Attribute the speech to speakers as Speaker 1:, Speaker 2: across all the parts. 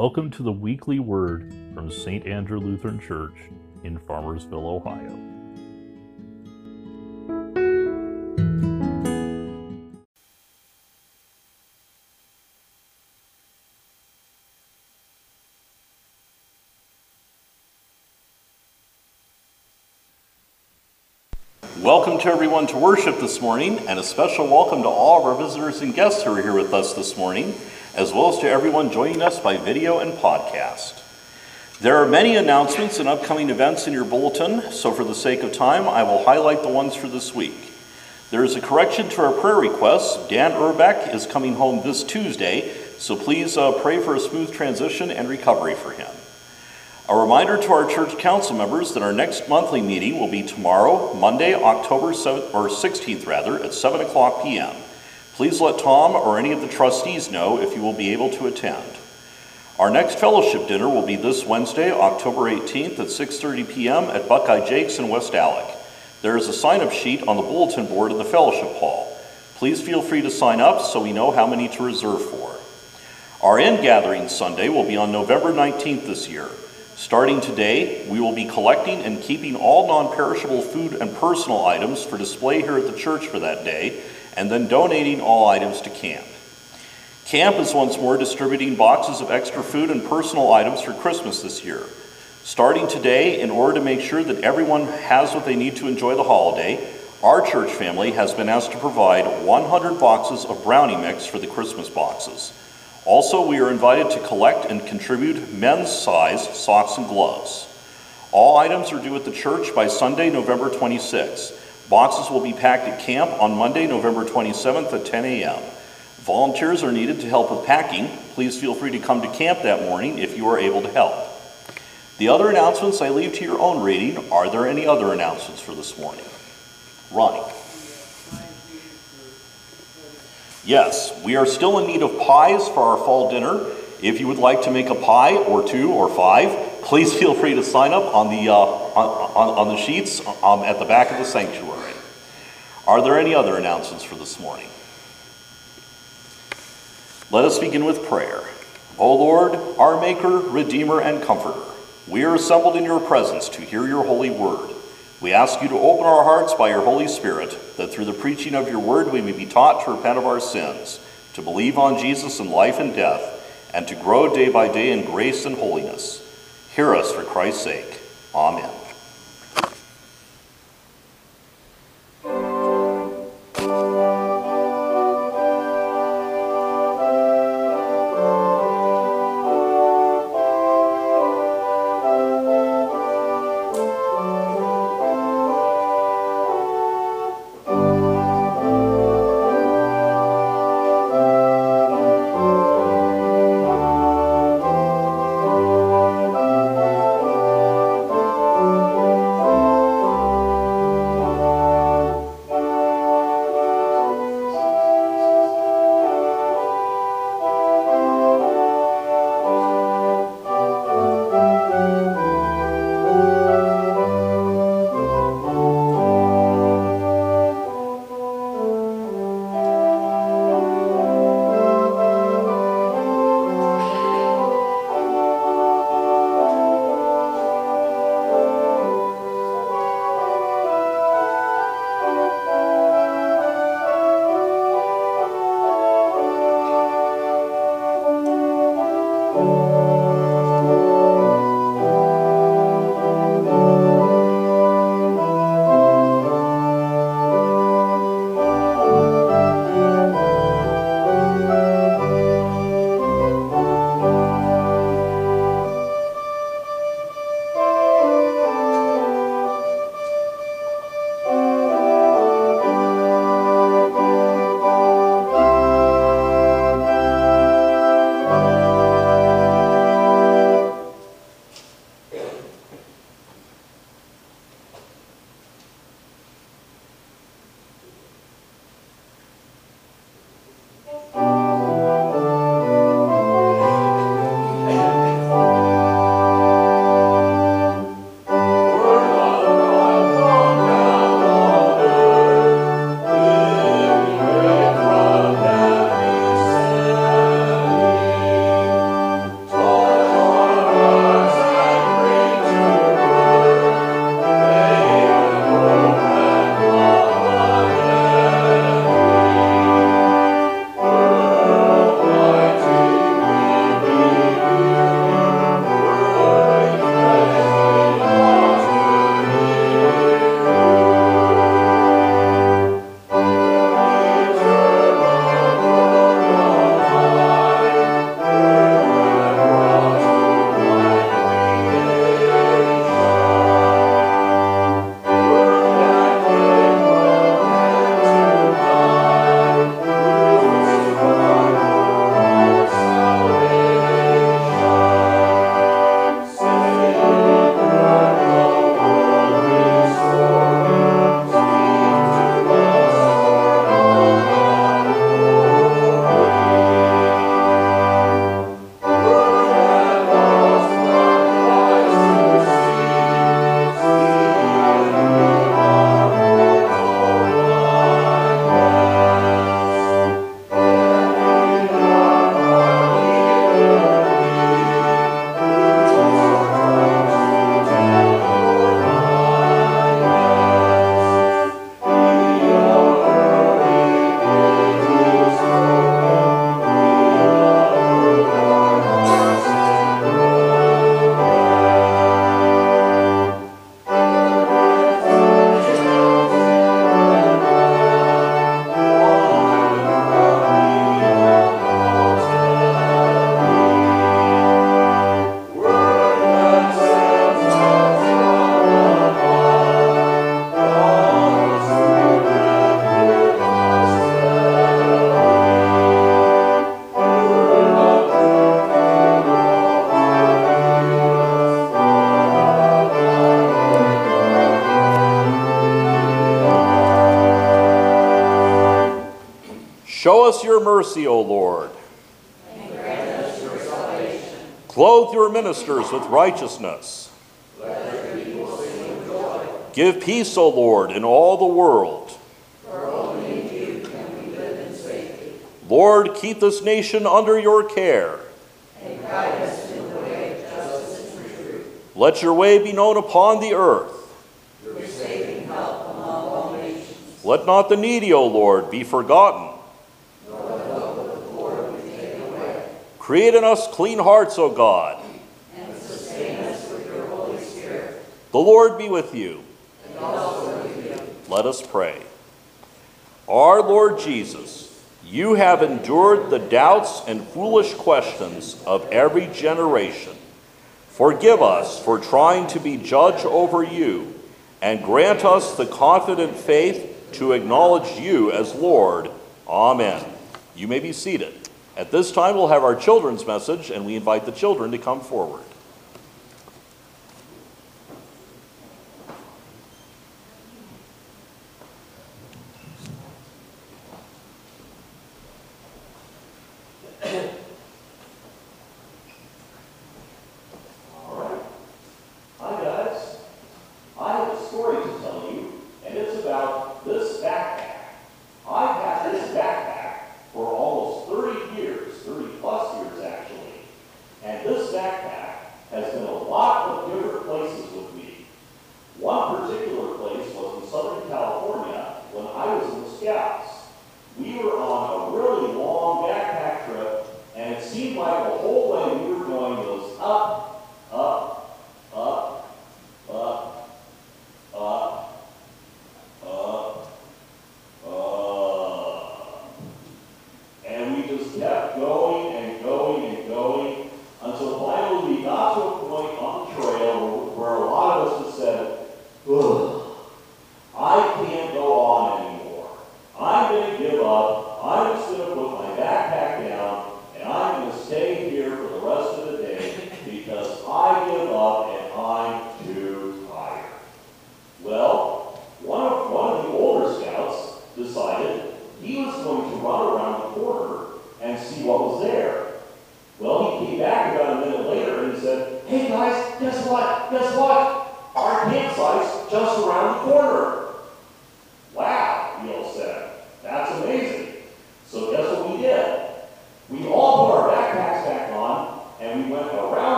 Speaker 1: Welcome to the weekly word from St. Andrew Lutheran Church in Farmersville, Ohio. Welcome to everyone to worship this morning, and a special welcome to all of our visitors and guests who are here with us this morning, as well as to everyone joining us by video and podcast. There are many announcements and upcoming events in your bulletin, so for the sake of time, I will highlight the ones for this week. There is a correction to our prayer requests. Dan Urbeck is coming home this Tuesday, so please uh, pray for a smooth transition and recovery for him. A reminder to our church council members that our next monthly meeting will be tomorrow, Monday, October 7th, or 16th rather, at 7 o'clock p.m. Please let Tom or any of the trustees know if you will be able to attend. Our next fellowship dinner will be this Wednesday, October 18th at 6:30 p.m. at Buckeye Jake's in West Alec. There is a sign-up sheet on the bulletin board in the fellowship hall. Please feel free to sign up so we know how many to reserve for. Our ingathering Sunday will be on November 19th this year. Starting today, we will be collecting and keeping all non perishable food and personal items for display here at the church for that day, and then donating all items to camp. Camp is once more distributing boxes of extra food and personal items for Christmas this year. Starting today, in order to make sure that everyone has what they need to enjoy the holiday, our church family has been asked to provide 100 boxes of brownie mix for the Christmas boxes. Also, we are invited to collect and contribute men's size socks and gloves. All items are due at the church by Sunday, November 26. Boxes will be packed at camp on Monday, November 27th at 10 a.m. Volunteers are needed to help with packing. Please feel free to come to camp that morning if you are able to help. The other announcements I leave to your own reading. Are there any other announcements for this morning? Ronnie. Yes, we are still in need of pies for our fall dinner. If you would like to make a pie or two or five, please feel free to sign up on the, uh, on, on, the sheets um, at the back of the sanctuary. Are there any other announcements for this morning? Let us begin with prayer. O Lord, our Maker, Redeemer, and Comforter, we are assembled in your presence to hear your holy word. We ask you to open our hearts by your Holy Spirit, that through the preaching of your word we may be taught to repent of our sins, to believe on Jesus in life and death, and to grow day by day in grace and holiness. Hear us for Christ's sake. Amen. Your mercy, O Lord.
Speaker 2: And grant us your salvation.
Speaker 1: Clothe your ministers with righteousness. Give peace, O Lord, in all the world.
Speaker 2: For only in you can we live in safety.
Speaker 1: Lord, keep this nation under your care.
Speaker 2: And guide us in the way of justice and truth.
Speaker 1: Let your way be known upon the earth.
Speaker 2: Your saving help among all nations.
Speaker 1: Let not the needy, O Lord, be forgotten.
Speaker 2: Nor the hope of the poor be taken away.
Speaker 1: Create in us clean hearts, O God.
Speaker 2: And sustain us with your Holy Spirit.
Speaker 1: The Lord be with you.
Speaker 2: And also with you.
Speaker 1: Let us pray. Our Lord Jesus, you have endured the doubts and foolish questions of every generation. Forgive us for trying to be judge over you, and grant us the confident faith to acknowledge you as Lord. Amen. You may be seated. At this time, we'll have our children's message, and we invite the children to come forward.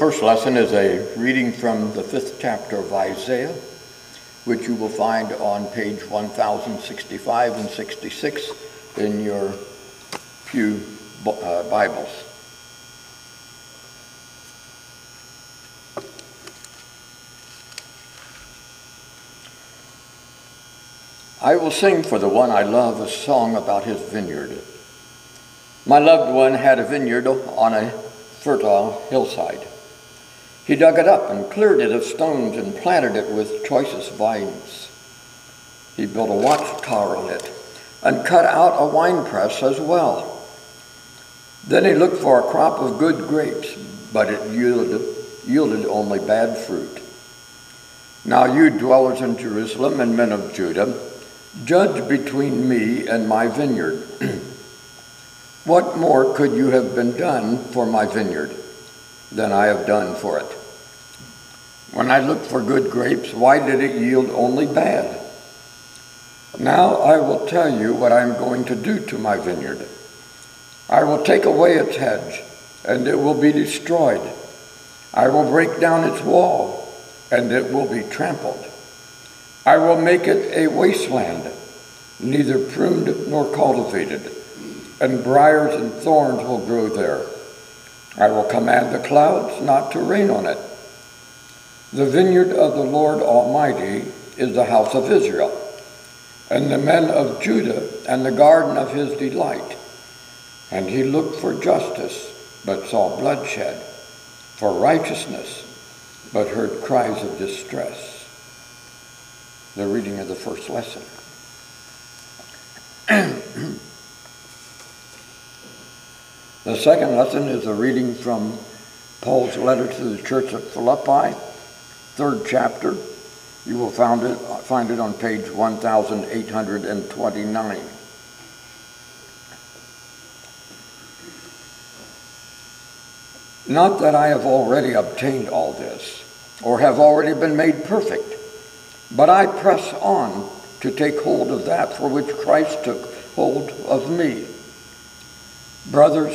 Speaker 3: First lesson is a reading from the fifth chapter of Isaiah, which you will find on page 1065 and 66 in your Pew uh, Bibles. I will sing for the one I love a song about his vineyard. My loved one had a vineyard on a fertile hillside. He dug it up and cleared it of stones and planted it with choicest vines. He built a watchtower on it and cut out a winepress as well. Then he looked for a crop of good grapes, but it yielded, yielded only bad fruit. Now you dwellers in Jerusalem and men of Judah, judge between me and my vineyard. what more could you have been done for my vineyard than I have done for it? When I looked for good grapes, why did it yield only bad? Now I will tell you what I am going to do to my vineyard. I will take away its hedge, and it will be destroyed. I will break down its wall, and it will be trampled. I will make it a wasteland, neither pruned nor cultivated, and briars and thorns will grow there. I will command the clouds not to rain on it. The vineyard of the Lord Almighty is the house of Israel and the men of Judah and the garden of his delight. And he looked for justice, but saw bloodshed, for righteousness, but heard cries of distress. The reading of the first lesson. the second lesson is a reading from Paul's letter to the church of Philippi, third chapter, you will find it, find it on page 1829. Not that I have already obtained all this, or have already been made perfect, but I press on to take hold of that for which Christ took hold of me. Brothers,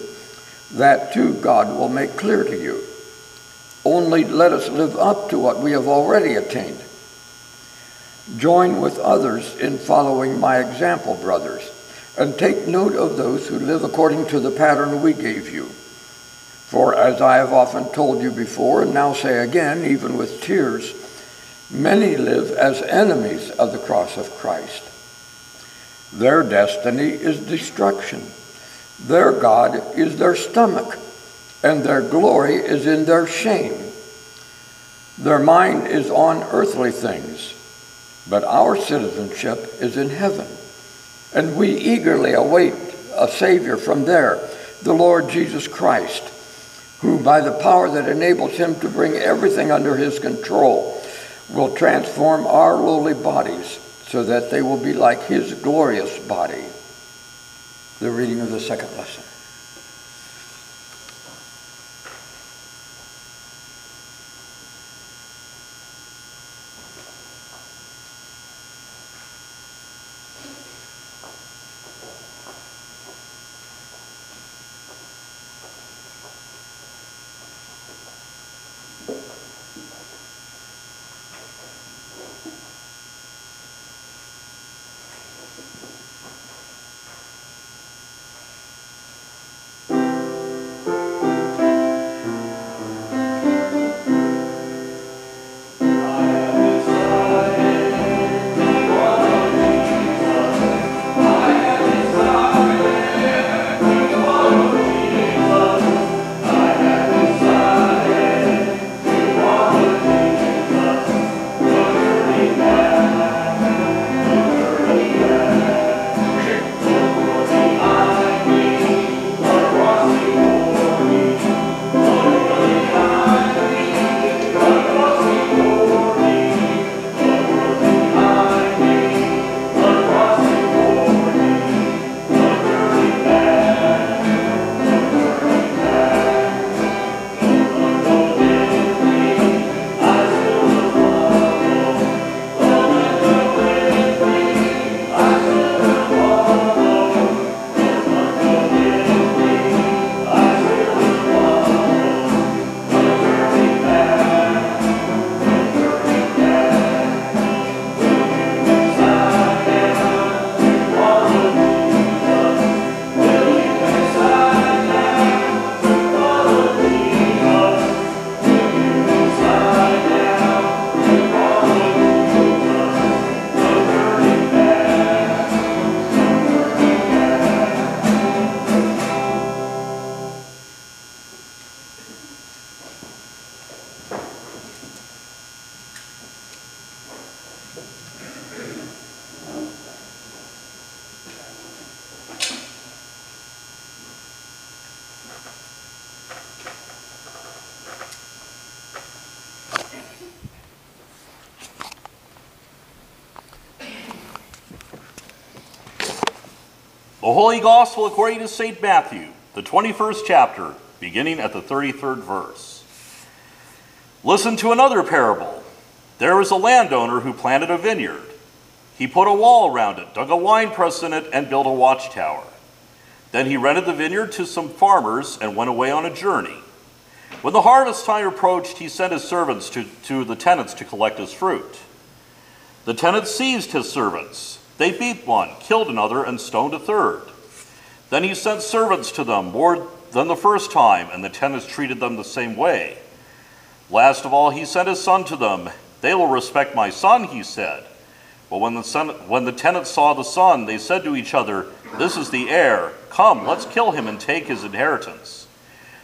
Speaker 3: that too God will make clear to you. Only let us live up to what we have already attained. Join with others in following my example, brothers, and take note of those who live according to the pattern we gave you. For as I have often told you before, and now say again, even with tears, many live as enemies of the cross of Christ. Their destiny is destruction. Their God is their stomach, and their glory is in their shame. Their mind is on earthly things but our citizenship is in heaven. And we eagerly await a Savior from there, the Lord Jesus Christ, who, by the power that enables him to bring everything under his control, will transform our lowly bodies so that they will be like his glorious body. The reading of the second lesson.
Speaker 1: Holy Gospel according to St. Matthew, the 21st chapter, beginning at the 33rd verse. Listen to another parable. There was a landowner who planted a vineyard. He put a wall around it, dug a wine press in it, and built a watchtower. Then he rented the vineyard to some farmers and went away on a journey. When the harvest time approached, he sent his servants to, to the tenants to collect his fruit. The tenants seized his servants. They beat one, killed another, and stoned a third. Then he sent servants to them more than the first time, and the tenants treated them the same way. Last of all, he sent his son to them. They will respect my son, he said. But when the, son, when the tenants saw the son, they said to each other, This is the heir. Come, let's kill him and take his inheritance.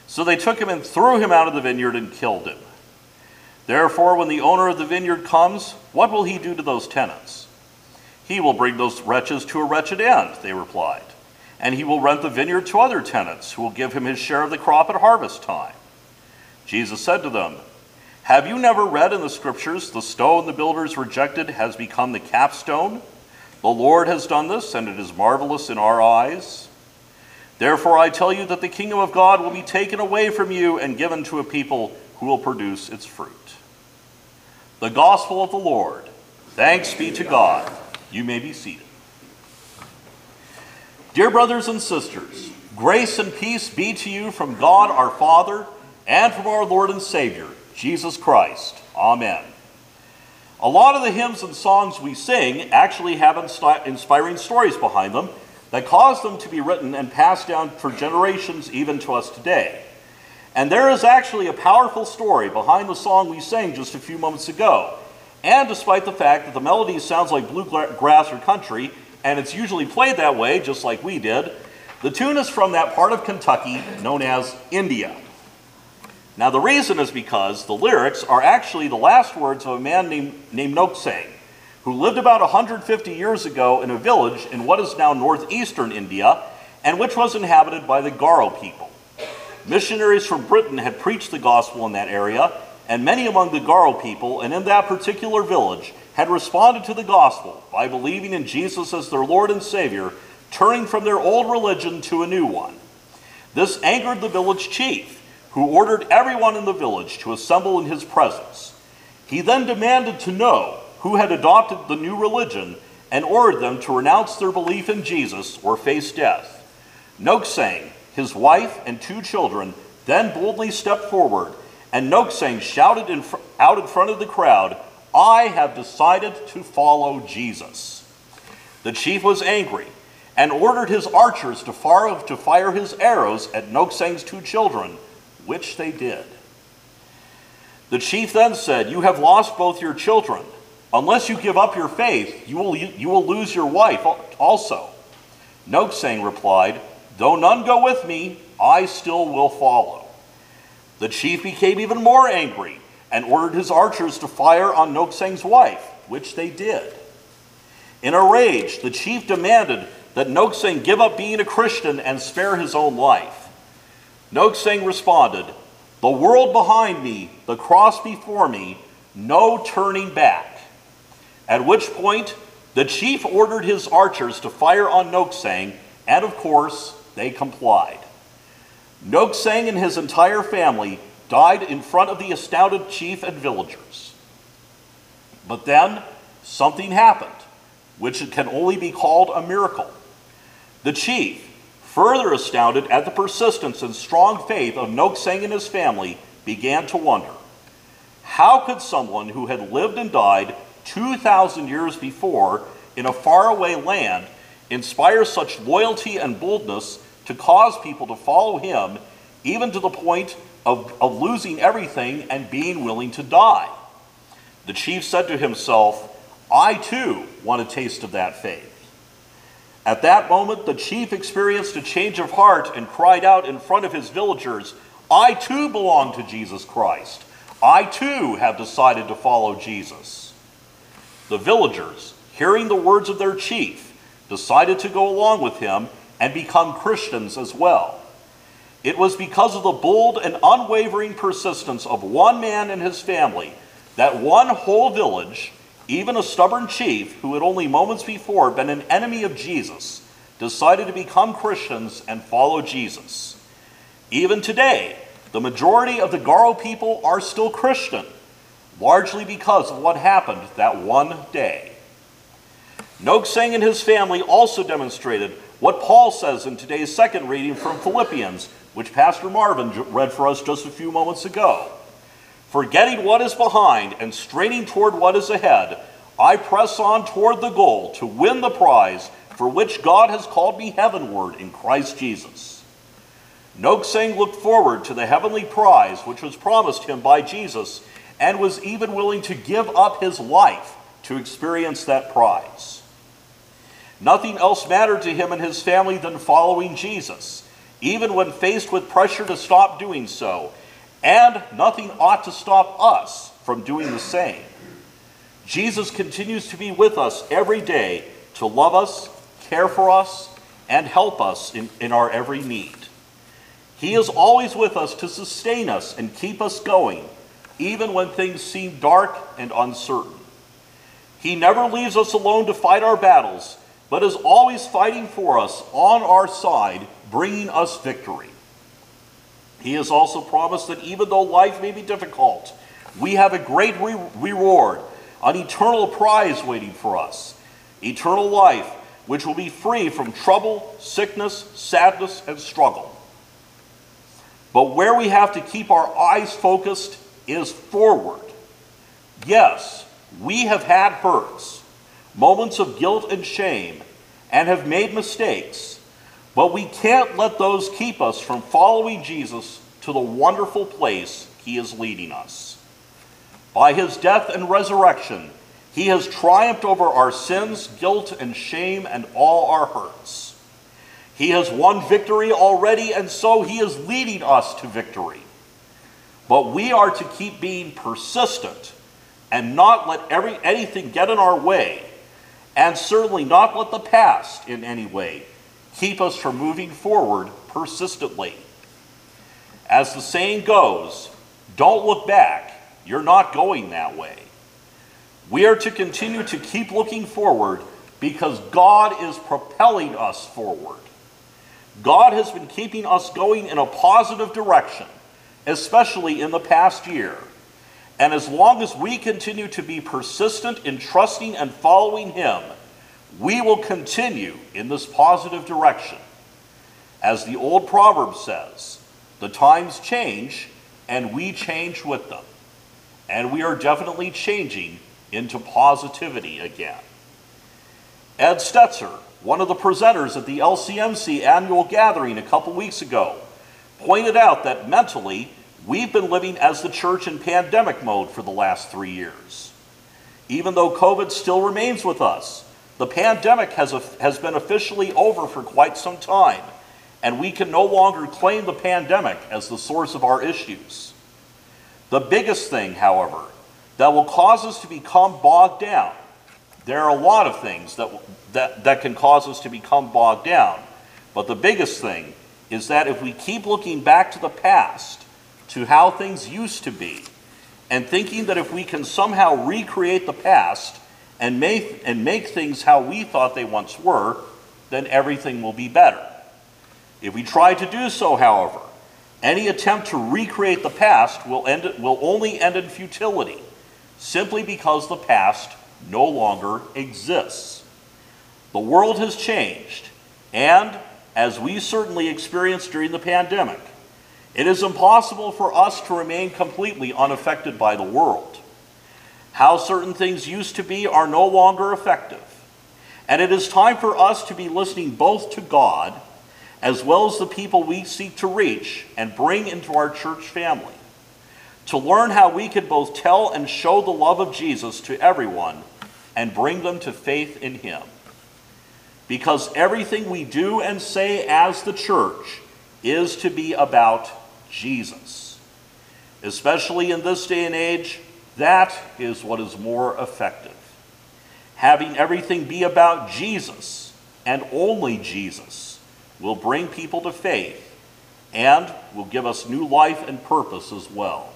Speaker 1: So they took him and threw him out of the vineyard and killed him. Therefore, when the owner of the vineyard comes, what will he do to those tenants? He will bring those wretches to a wretched end, they replied. And he will rent the vineyard to other tenants who will give him his share of the crop at harvest time. Jesus said to them, Have you never read in the scriptures, the stone the builders rejected has become the capstone? The Lord has done this, and it is marvelous in our eyes. Therefore, I tell you that the kingdom of God will be taken away from you and given to a people who will produce its fruit. The gospel of the Lord. Thanks be to God. You may be seated. Dear brothers and sisters, grace and peace be to you from God our Father and from our Lord and Savior, Jesus Christ. Amen. A lot of the hymns and songs we sing actually have inspiring stories behind them that caused them to be written and passed down for generations even to us today. And there is actually a powerful story behind the song we sang just a few moments ago. And despite the fact that the melody sounds like bluegrass or country, and it's usually played that way, just like we did, the tune is from that part of Kentucky known as India. Now, the reason is because the lyrics are actually the last words of a man named, named Nokseng, who lived about 150 years ago in a village in what is now northeastern India, and which was inhabited by the Garo people. Missionaries from Britain had preached the gospel in that area, and many among the Garo people, and in that particular village, had responded to the gospel by believing in Jesus as their Lord and Savior, turning from their old religion to a new one. This angered the village chief, who ordered everyone in the village to assemble in his presence. He then demanded to know who had adopted the new religion and ordered them to renounce their belief in Jesus or face death. Nokseng, his wife, and two children then boldly stepped forward, and Nokseng shouted in fr- out in front of the crowd, I have decided to follow Jesus. The chief was angry and ordered his archers to fire, to fire his arrows at Nokseng's two children, which they did. The chief then said, You have lost both your children. Unless you give up your faith, you will, you will lose your wife also. Nokseng replied, Though none go with me, I still will follow. The chief became even more angry and ordered his archers to fire on Nokseng's wife, which they did. In a rage, the chief demanded that Nokseng give up being a Christian and spare his own life. Nokseng responded, The world behind me, the cross before me, no turning back. At which point, the chief ordered his archers to fire on Nokseng, and of course, they complied. Nokseng and his entire family died in front of the astounded chief and villagers. But then, something happened, which can only be called a miracle. The chief, further astounded at the persistence and strong faith of Nokseng and his family, began to wonder how could someone who had lived and died 2,000 years before in a faraway land inspire such loyalty and boldness to cause people to follow him, even to the point of, of losing everything and being willing to die. The chief said to himself, I too want a taste of that faith. At that moment, the chief experienced a change of heart and cried out in front of his villagers, I too belong to Jesus Christ. I too have decided to follow Jesus. The villagers, hearing the words of their chief, decided to go along with him and become Christians as well. It was because of the bold and unwavering persistence of one man and his family that one whole village, even a stubborn chief who had only moments before been an enemy of Jesus, decided to become Christians and follow Jesus. Even today, the majority of the Garo people are still Christian, largely because of what happened that one day. Nokseng and his family also demonstrated what Paul says in today's second reading from Philippians, which Pastor Marvin read for us just a few moments ago. Forgetting what is behind and straining toward what is ahead, I press on toward the goal to win the prize for which God has called me heavenward in Christ Jesus. Nokseng looked forward to the heavenly prize which was promised him by Jesus and was even willing to give up his life to experience that prize. Nothing else mattered to him and his family than following Jesus, even when faced with pressure to stop doing so, and nothing ought to stop us from doing the same. Jesus continues to be with us every day to love us, care for us, and help us in, in our every need. He is always with us to sustain us and keep us going, even when things seem dark and uncertain. He never leaves us alone to fight our battles, but is always fighting for us on our side, bringing us victory. He has also promised that even though life may be difficult, we have a great re- reward, an eternal prize waiting for us eternal life, which will be free from trouble, sickness, sadness, and struggle. But where we have to keep our eyes focused is forward. Yes, we have had hurts, moments of guilt and shame, and have made mistakes, but we can't let those keep us from following Jesus to the wonderful place he is leading us. By his death and resurrection, he has triumphed over our sins, guilt, and shame, and all our hurts. He has won victory already, and so he is leading us to victory. But we are to keep being persistent and not let every, anything get in our way, and certainly not let the past in any way keep us from moving forward persistently. As the saying goes, don't look back, you're not going that way. We are to continue to keep looking forward because God is propelling us forward. God has been keeping us going in a positive direction, especially in the past year. And as long as we continue to be persistent in trusting and following Him, we will continue in this positive direction. As the old proverb says, the times change and we change with them. And we are definitely changing into positivity again. Ed Stetzer, one of the presenters at the LCMC annual gathering a couple weeks ago, pointed out that mentally, we've been living as the church in pandemic mode for the last three years. Even though COVID still remains with us, the pandemic has, has been officially over for quite some time, and we can no longer claim the pandemic as the source of our issues. The biggest thing, however, that will cause us to become bogged down. There are a lot of things that, that, that can cause us to become bogged down. But the biggest thing is that if we keep looking back to the past, to how things used to be, and thinking that if we can somehow recreate the past and make, and make things how we thought they once were, then everything will be better. If we try to do so, however, any attempt to recreate the past will, end, will only end in futility simply because the past no longer exists. The world has changed, and as we certainly experienced during the pandemic, it is impossible for us to remain completely unaffected by the world. How certain things used to be are no longer effective. And it is time for us to be listening both to God as well as the people we seek to reach and bring into our church family to learn how we could both tell and show the love of Jesus to everyone and bring them to faith in Him. Because everything we do and say as the church is to be about Jesus. Especially in this day and age, that is what is more effective. Having everything be about Jesus and only Jesus will bring people to faith and will give us new life and purpose as well.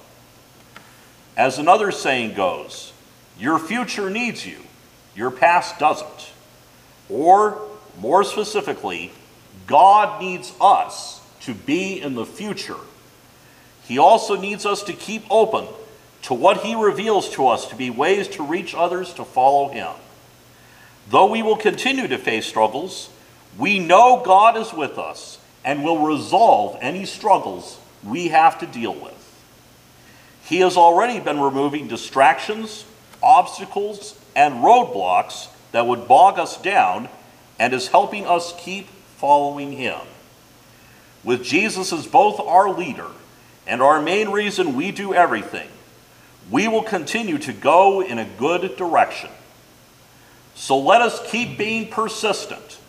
Speaker 1: As another saying goes, your future needs you, your past doesn't. Or, more specifically, God needs us to be in the future. He also needs us to keep open to what He reveals to us to be ways to reach others to follow Him. Though we will continue to face struggles, we know God is with us and will resolve any struggles we have to deal with. He has already been removing distractions, obstacles, and roadblocks that would bog us down and is helping us keep following Him. With Jesus as both our leader and our main reason we do everything, we will continue to go in a good direction. So let us keep being persistent,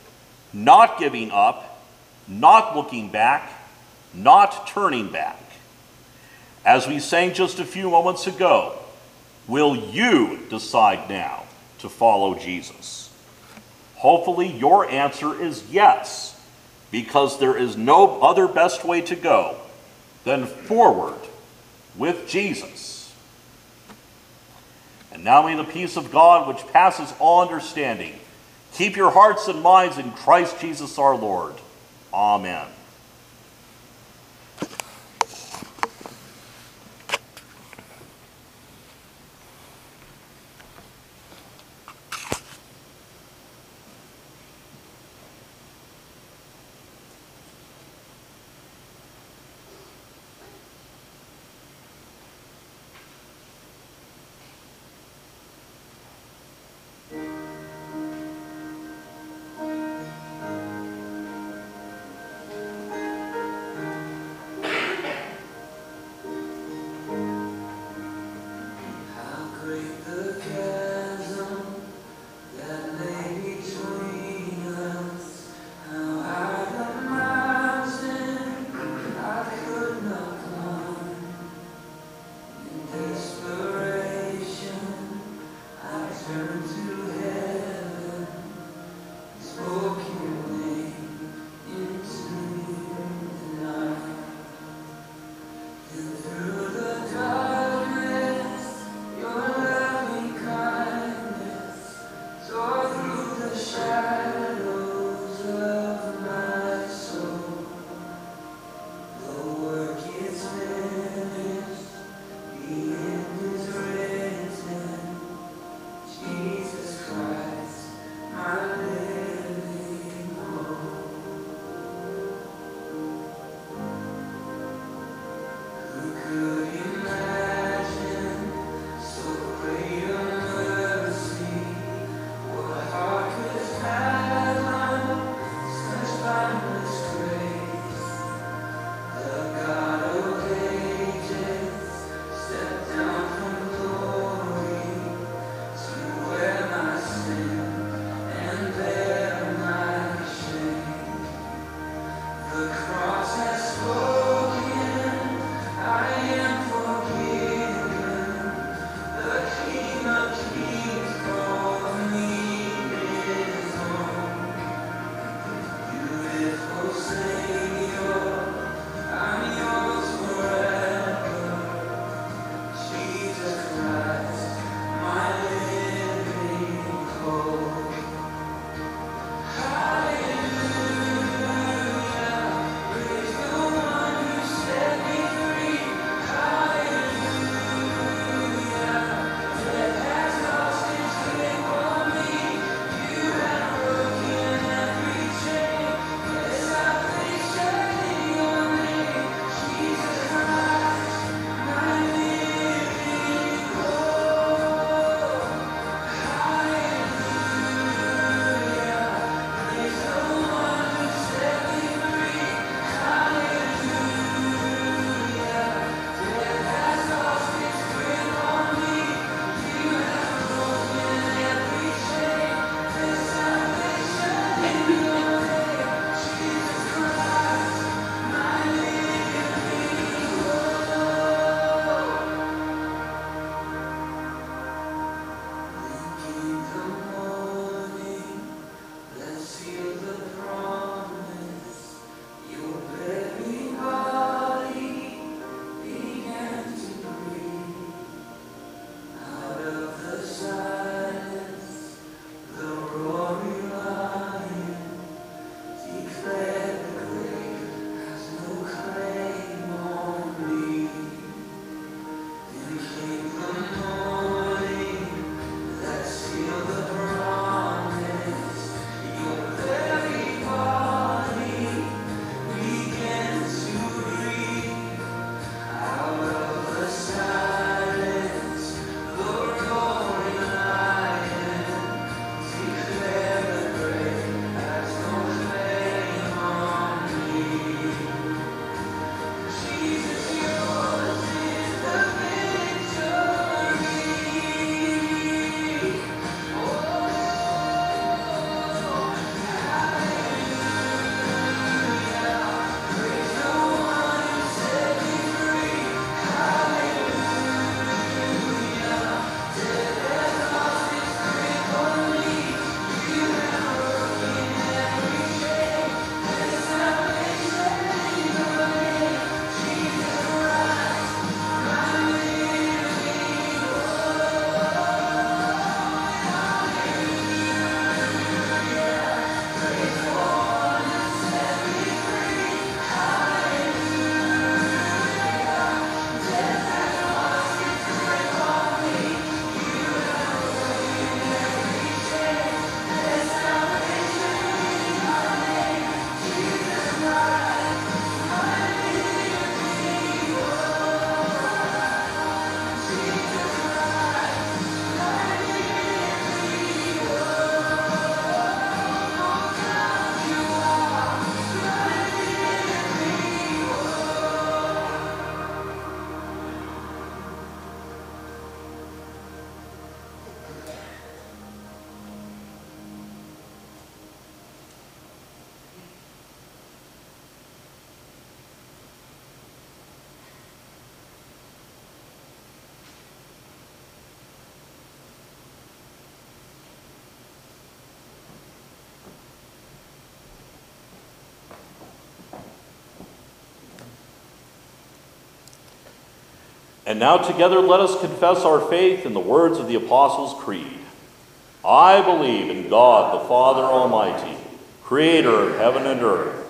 Speaker 1: not giving up, not looking back, not turning back. As we sang just a few moments ago, will you decide now to follow Jesus? Hopefully, your answer is yes, because there is no other best way to go than forward with Jesus. And now may the peace of God, which passes all understanding, keep your hearts and minds in Christ Jesus our Lord. Amen. And now together let us confess our faith in the words of the Apostles' Creed. I believe in God the Father Almighty, creator of heaven and earth.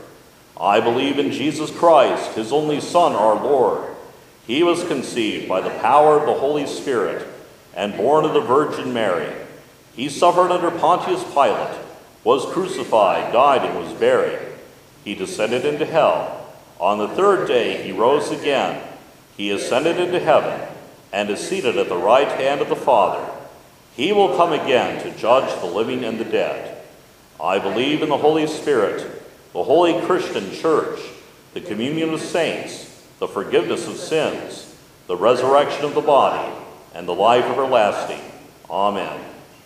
Speaker 1: I believe in Jesus Christ, his only Son, our Lord. He was conceived by the power of the Holy Spirit and born of the Virgin Mary. He suffered under Pontius Pilate, was crucified, died, and was buried. He descended into hell. On the third day he rose again. He ascended into heaven and is seated at the right hand of the Father. He will come again to judge the living and the dead. I believe in the Holy Spirit, the holy Christian church, the communion of saints, the forgiveness of sins, the resurrection of the body, and the life everlasting. Amen.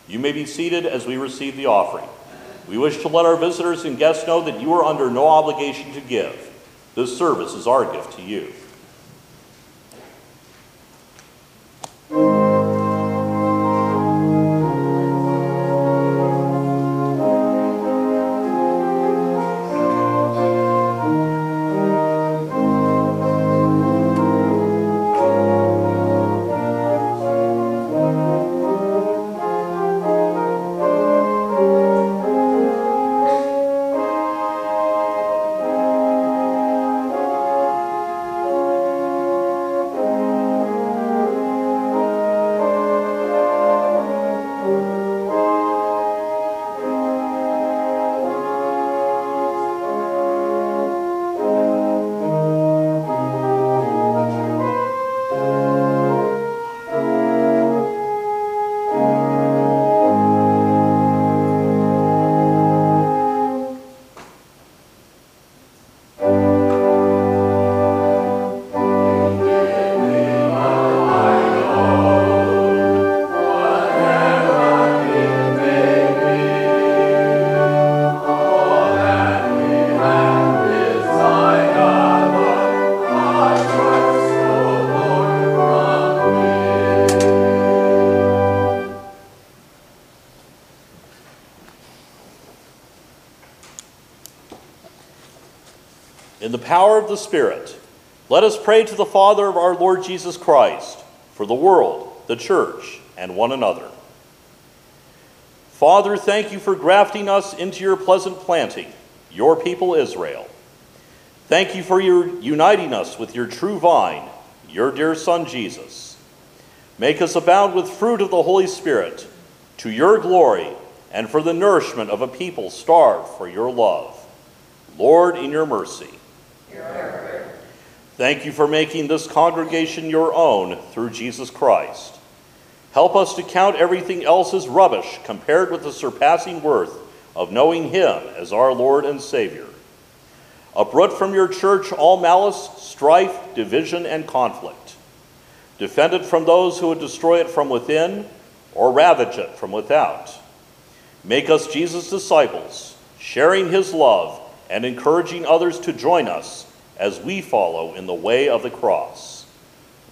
Speaker 1: You may be seated as we receive the offering. We wish to let our visitors and guests know that you are under no obligation to give. This service is our gift to you. In the power of the Spirit, let us pray to the Father of our Lord Jesus Christ for the world, the church, and one another. Father, thank you for grafting us into your pleasant planting, your people Israel. Thank you for your uniting us with your true vine, your dear Son Jesus. Make us abound with fruit of the Holy Spirit, to your glory and for the nourishment of a people starved for your love. Lord, in your mercy. Thank you for making this congregation your own through Jesus Christ. Help us to count everything else as rubbish compared with the surpassing worth of knowing Him as our Lord and Savior. Uproot from your church all malice, strife, division, and conflict. Defend it from those who would destroy it from within or ravage it from without. Make us Jesus' disciples, sharing His love and encouraging others to join us as we follow in the way of the cross.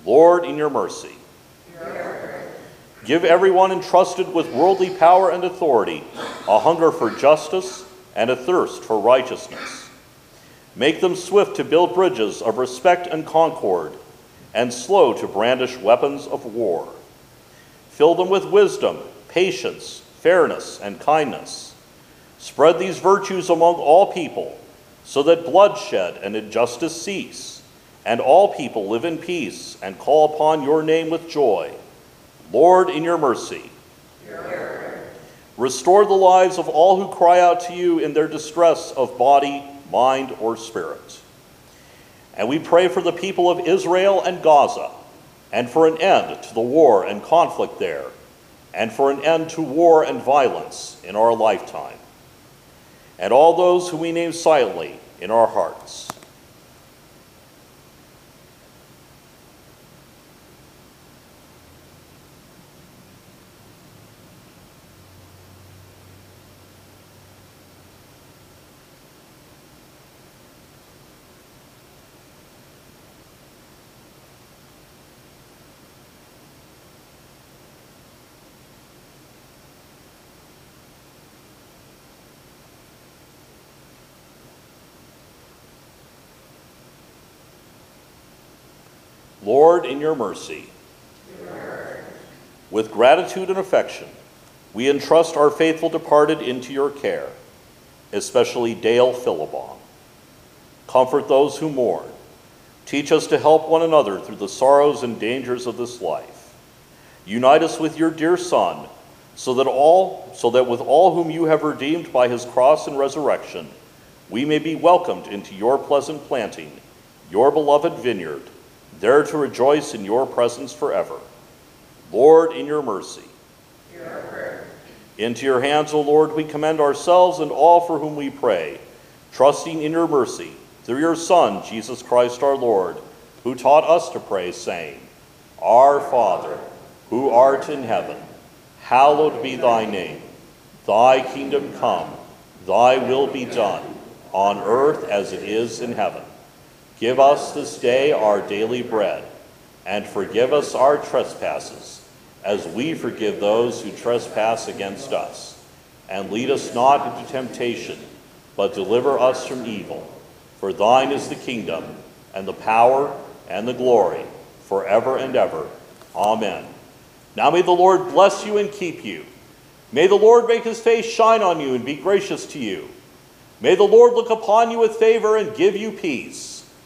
Speaker 1: Lord, in your mercy. Give everyone entrusted with worldly power and authority a hunger for justice and a thirst for righteousness. Make them swift to build bridges of respect and concord, and slow to brandish weapons of war. Fill them with wisdom, patience, fairness, and kindness. Spread these virtues among all people so that bloodshed and injustice cease, and all people live in peace and call upon your name with joy. Lord, in your mercy, restore the lives of all who cry out to you in their distress of body, mind, or spirit. And we pray for the people of Israel and Gaza, and for an end to the war and conflict there, and for an end to war and violence in our lifetime and all those whom we name silently in our hearts. Lord, in your mercy, with gratitude and affection, we entrust our faithful departed into your care, especially Dale Philibon. Comfort those who mourn. Teach us to help one another through the sorrows and dangers of this life. Unite us with your dear Son, so that all so that with all whom you have redeemed by his cross and resurrection, we may be welcomed into your pleasant planting, your beloved vineyard, there to rejoice in your presence forever. Lord, in your mercy. Into your hands, O Lord, we commend ourselves and all for whom we pray, trusting in your mercy through your Son, Jesus Christ our Lord, who taught us to pray, saying, Our Father, who art in heaven, hallowed be thy name. Thy kingdom come, thy will be done, on earth as it is in heaven. Give us this day our daily bread, and forgive us our trespasses, as we forgive those who trespass against us. And lead us not into temptation, but deliver us from evil. For thine is the kingdom, and the power, and the glory, forever and ever. Amen. Now may the Lord bless you and keep you. May the Lord make his face shine on you and be gracious to you. May the Lord look upon you with favor and give you peace.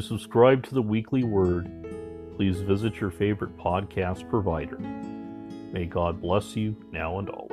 Speaker 1: To subscribe to the weekly word, please visit your favorite podcast provider. May God bless you now and always.